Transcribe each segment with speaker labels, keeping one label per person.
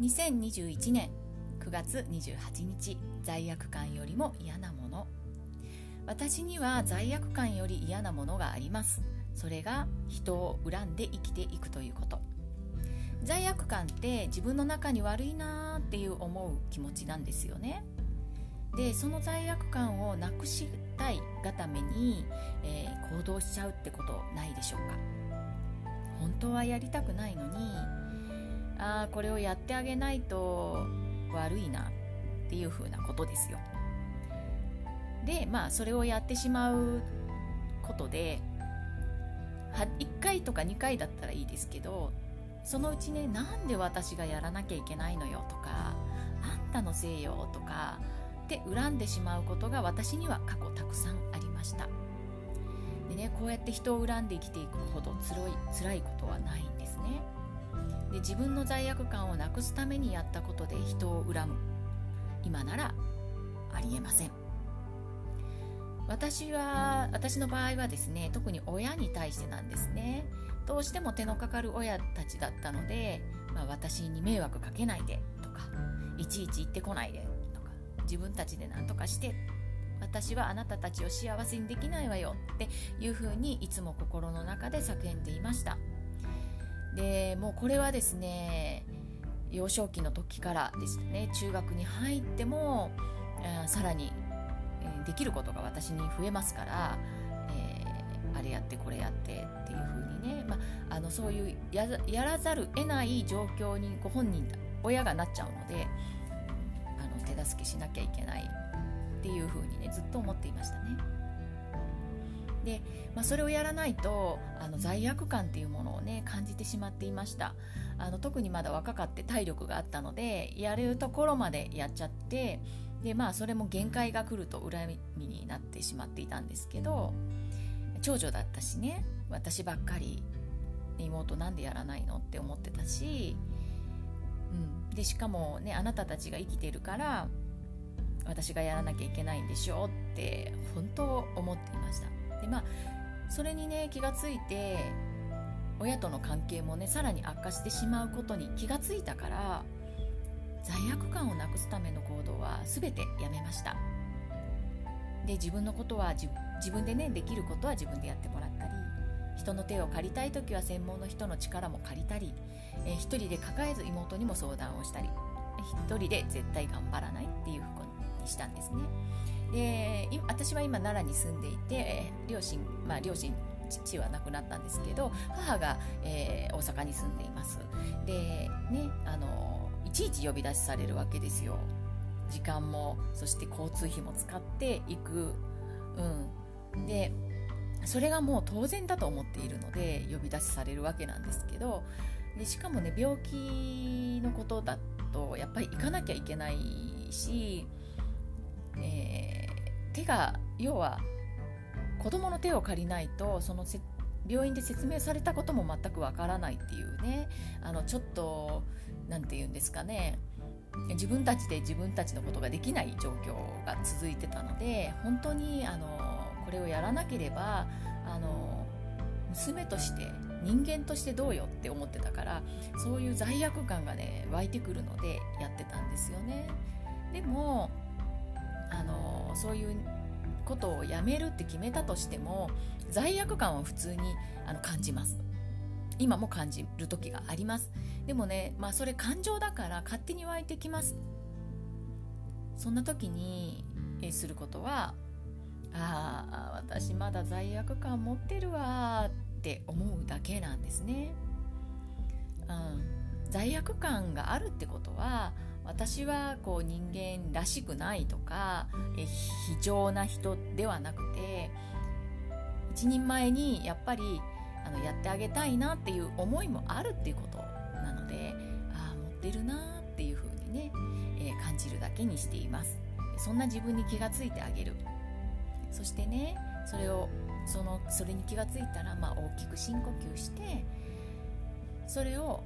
Speaker 1: 2021年9月28日罪悪感よりも嫌なもの。私には罪悪感より嫌なものがあります。それが人を恨んで生きていくということ。罪悪感って自分の中に悪いなーっていう思う気持ちなんですよね。でその罪悪感をなくしたいがために、えー、行動しちゃうってことないでしょうか？本当はやりたくないのにああこれをやってあげないと悪いなっていうふうなことですよ。でまあそれをやってしまうことで1回とか2回だったらいいですけどそのうちねなんで私がやらなきゃいけないのよとかあんたのせいよとかって恨んでしまうことが私には過去たくさんありました。ねこうやって人を恨んで生きていくほどつろい辛いことはないんですね。で自分の罪悪感をなくすためにやったことで人を恨む。今ならありえません。私は私の場合はですね特に親に対してなんですね。どうしても手のかかる親たちだったので、まあ、私に迷惑かけないでとかいちいち言ってこないでとか自分たちで何とかして私はあなたたちを幸せにできないわよっていうふうにいつも心の中で叫んでいました。でもうこれはですね幼少期の時からですね中学に入っても、えー、さらに、できることが私に増えますから、えー、あれやってこれやってっていう風にね、まあ、あのそういうやらざる得ない状況にご本人親がなっちゃうのであの手助けしなきゃいけない。っていう風にねずっと思っていましたね。で、まあ、それをやらないとあの罪悪感っていうものをね感じてしまっていましたあの特にまだ若かって体力があったのでやれるところまでやっちゃってでまあそれも限界が来ると恨みになってしまっていたんですけど長女だったしね私ばっかり妹なんでやらないのって思ってたし、うん、でしかもねあなたたちが生きてるから私がやらなきゃいけないんでしょうって本当思っていました。でまあそれにね気がついて親との関係もねさらに悪化してしまうことに気がついたから罪悪感をなくすための行動は全てやめました。で自分のことは自分でねできることは自分でやってもらったり人の手を借りたい時は専門の人の力も借りたり、え、一人で抱えず妹にも相談をしたり一人で絶対頑張らないっていうふうにしたんですね。で私は今奈良に住んでいて両親まあ両親父は亡くなったんですけど母が、えー、大阪に住んでいます。でねあのいちいち呼び出しされるわけですよ。時間もそして交通費も使っていく。うん。でそれがもう当然だと思っているので呼び出しされるわけなんですけどでしかもね病気のことだとやっぱり行かなきゃいけないし、えー、手が要は子供の手を借りないとその病院で説明されたことも全くわからないっていうね。あのちょっと何て言うんですかね。自分たちで自分たちのことができない状況が続いてたので本当にあのこれをやらなければあの娘として人間としてどうよって思ってたからそういう罪悪感がね湧いてくるのでやってたんですよね。でもあのそういうことをやめるって決めたとしても罪悪感は普通にあの感じます。今も感じる時があります。でもねまあそれ感情だから勝手に湧いてきます。そんな時にすることはああ私まだ罪悪感持ってるわって思うだけなんですね、うん、罪悪感があるってことは私はこう人間らしくないとかえ非常な人ではなくて一人前にやっぱりあのやってあげたいなっていう思いもあるっていうことなのでああ持ってるなっていうふうにね、えー、感じるだけにしています。そんな自分に気がついてあげる。そしてねそれをそのそれに気がついたら、まあ、大きく深呼吸してそれを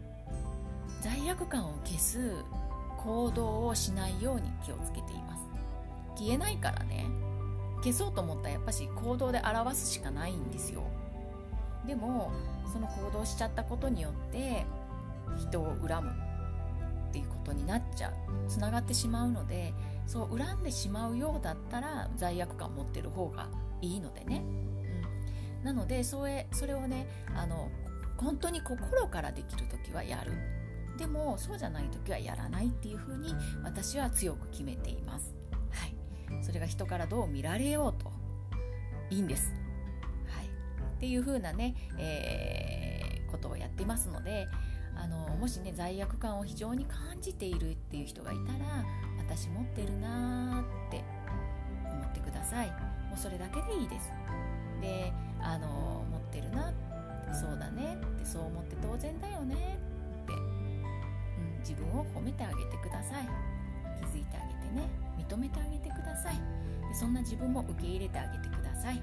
Speaker 1: 罪悪感を消す行動をしないように気をつけています。消えないからね。消そうと思ったらやっぱし行動で表すしかないんですよ。でもその行動しちゃったことによって人を恨むっていうことになっちゃう。つながってしまうのでそう恨んでしまうようだったら罪悪感持ってる方がいいのでね、うん、なのでそれそれをねあの本当に心からできる時はやる。でもそうじゃない時はやらないっていうふうに私は強く決めています、はい、それが人からどう見られようといいんです、はい、っていうふうなね、えー、ことをやってますのであのもしね罪悪感を非常に感じているっていう人がいたら私持ってるなーって思ってください。もうそれだけでいいです。であの持ってるなそうだねってそう思って当然だよねって、分を褒めてあげてください。気づいてあげてね。認めてあげてください。でそんな自分も受け入れてあげてください。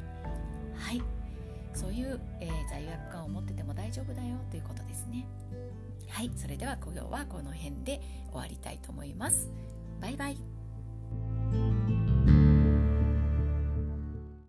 Speaker 1: はい。そういう、えー、罪悪感を持ってても大丈夫だよということですね。はい。それでは今日はこの辺で終わりたいと思います。バイバイ。